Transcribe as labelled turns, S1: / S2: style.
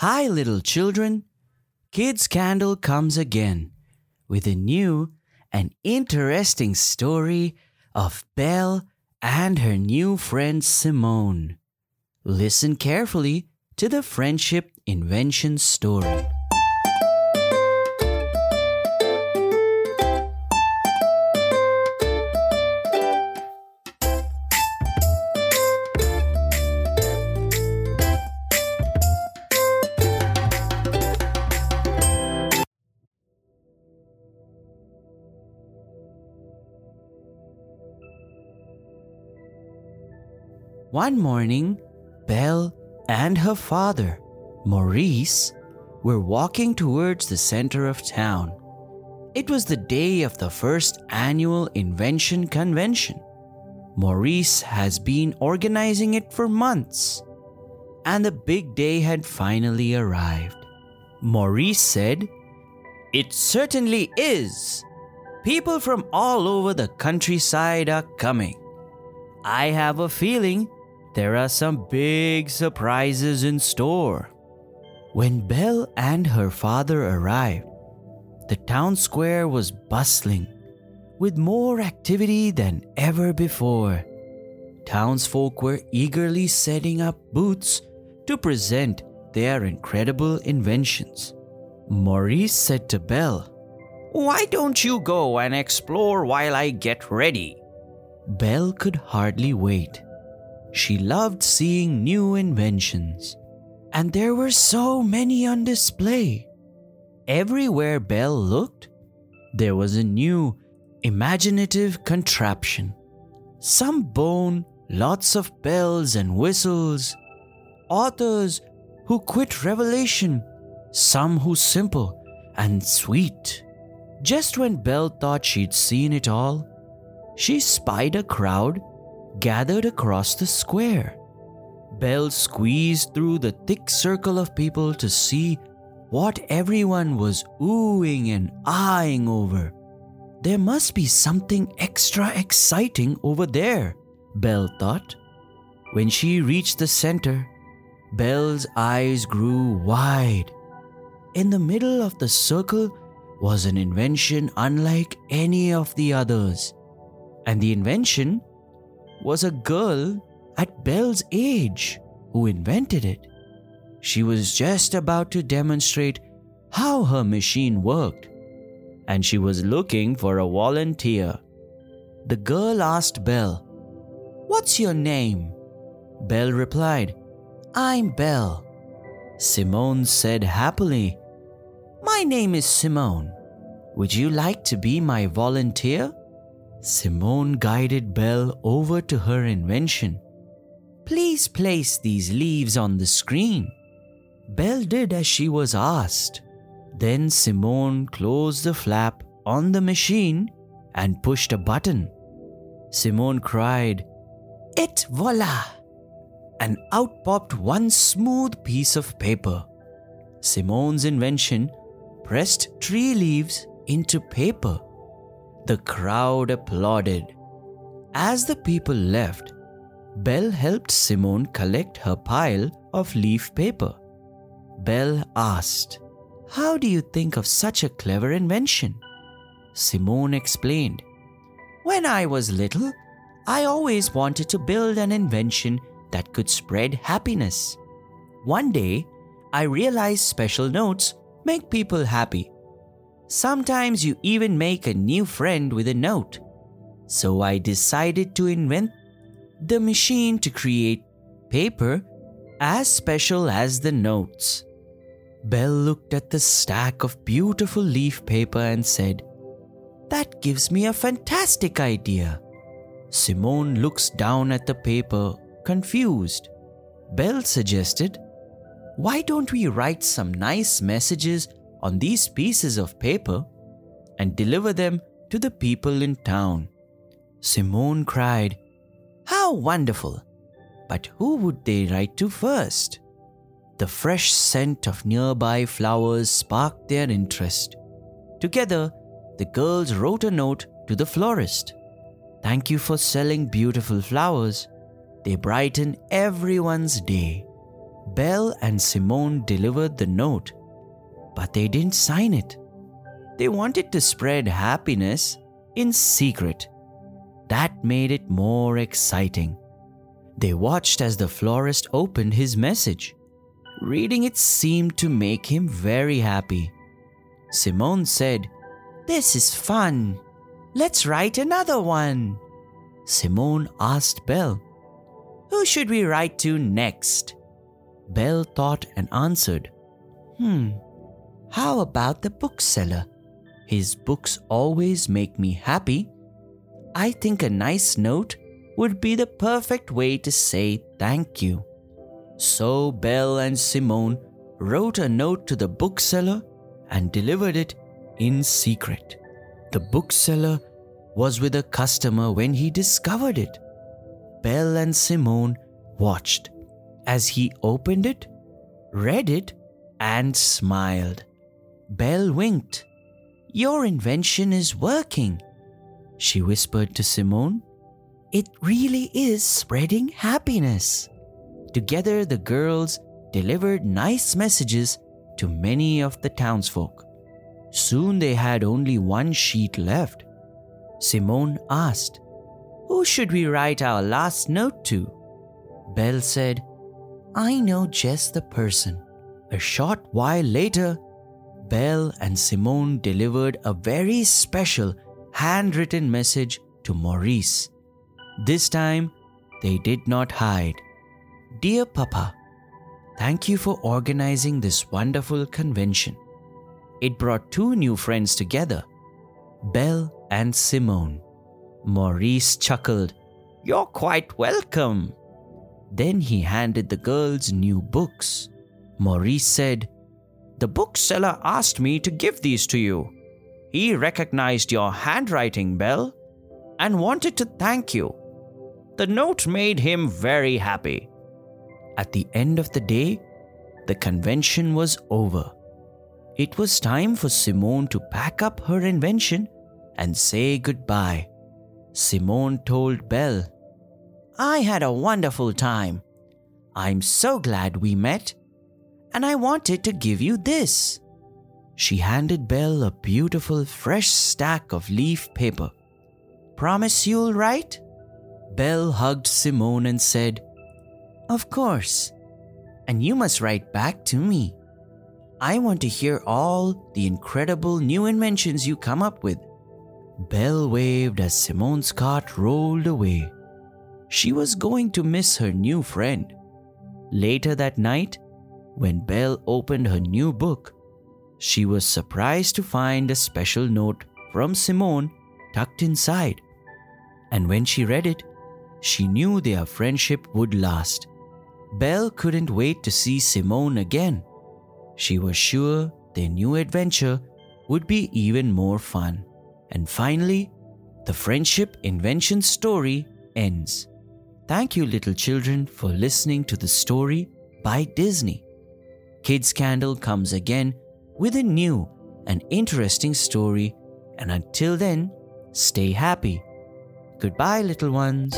S1: Hi, little children. Kids Candle comes again with a new and interesting story of Belle and her new friend Simone. Listen carefully to the friendship invention story. One morning, Belle and her father, Maurice, were walking towards the center of town. It was the day of the first annual Invention Convention. Maurice has been organizing it for months, and the big day had finally arrived. Maurice said, It certainly is. People from all over the countryside are coming. I have a feeling there are some big surprises in store. When Belle and her father arrived, the town square was bustling with more activity than ever before. Townsfolk were eagerly setting up booths to present their incredible inventions. Maurice said to Belle, Why don't you go and explore while I get ready? Belle could hardly wait. She loved seeing new inventions, and there were so many on display. Everywhere Belle looked, there was a new, imaginative contraption. Some bone, lots of bells and whistles. Authors who quit revelation, some who simple and sweet. Just when Belle thought she'd seen it all, she spied a crowd gathered across the square. Belle squeezed through the thick circle of people to see what everyone was oohing and eyeing over. There must be something extra exciting over there, Belle thought. When she reached the center, Belle's eyes grew wide. In the middle of the circle was an invention unlike any of the others. And the invention was a girl at Belle's age who invented it. She was just about to demonstrate how her machine worked, and she was looking for a volunteer. The girl asked Belle, What's your name? Belle replied, I'm Belle. Simone said happily, My name is Simone. Would you like to be my volunteer? Simone guided Belle over to her invention. Please place these leaves on the screen. Belle did as she was asked. Then Simone closed the flap on the machine and pushed a button. Simone cried, Et voila! And out popped one smooth piece of paper. Simone's invention pressed tree leaves into paper. The crowd applauded. As the people left, Belle helped Simone collect her pile of leaf paper. Belle asked, How do you think of such a clever invention? Simone explained, When I was little, I always wanted to build an invention that could spread happiness. One day, I realized special notes make people happy Sometimes you even make a new friend with a note. So I decided to invent the machine to create paper as special as the notes. Belle looked at the stack of beautiful leaf paper and said, That gives me a fantastic idea. Simone looks down at the paper, confused. Belle suggested, Why don't we write some nice messages on these pieces of paper and deliver them to the people in town. Simone cried, How wonderful! But who would they write to first? The fresh scent of nearby flowers sparked their interest. Together, the girls wrote a note to the florist. Thank you for selling beautiful flowers. They brighten everyone's day. Belle and Simone delivered the note, but they didn't sign it. They wanted to spread happiness in secret. That made it more exciting. They watched as the florist opened his message. Reading it seemed to make him very happy. Simone said, This is fun. Let's write another one. Simone asked Belle, Who should we write to next? Belle thought and answered, Hmm, how about the bookseller? His books always make me happy. I think a nice note would be the perfect way to say thank you. So Belle and Simone wrote a note to the bookseller and delivered it in secret. The bookseller was with a customer when he discovered it. Belle and Simone watched as he opened it, read it, and smiled. Belle winked. Your invention is working, she whispered to Simone. It really is spreading happiness. Together, the girls delivered nice messages to many of the townsfolk. Soon they had only one sheet left. Simone asked, Who should we write our last note to? Belle said, I know just the person. A short while later, Belle and Simone delivered a very special handwritten message to Maurice. This time, they did not hide. Dear Papa, thank you for organizing this wonderful convention. It brought two new friends together, Belle and Simone. Maurice chuckled, You're quite welcome. Then he handed the girls new books. Maurice said, The bookseller asked me to give these to you. He recognized your handwriting, Belle, and wanted to thank you. The note made him very happy. At the end of the day, the convention was over. It was time for Simone to pack up her invention and say goodbye. Simone told Belle, I had a wonderful time. I'm so glad we met, and I wanted to give you this. She handed Belle a beautiful fresh stack of leaf paper. Promise you'll write? Belle hugged Simone and said, Of course. And you must write back to me. I want to hear all the incredible new inventions you come up with. Belle waved as Simone's cart rolled away. She was going to miss her new friend. Later that night, when Belle opened her new book, she was surprised to find a special note from Simone tucked inside. And when she read it, she knew their friendship would last. Belle couldn't wait to see Simone again. She was sure their new adventure would be even more fun. And finally, the friendship invention story ends. Thank you, little children, for listening to the story by Disney. Kids Candle comes again with a new and interesting story, and until then, stay happy. Goodbye, little ones.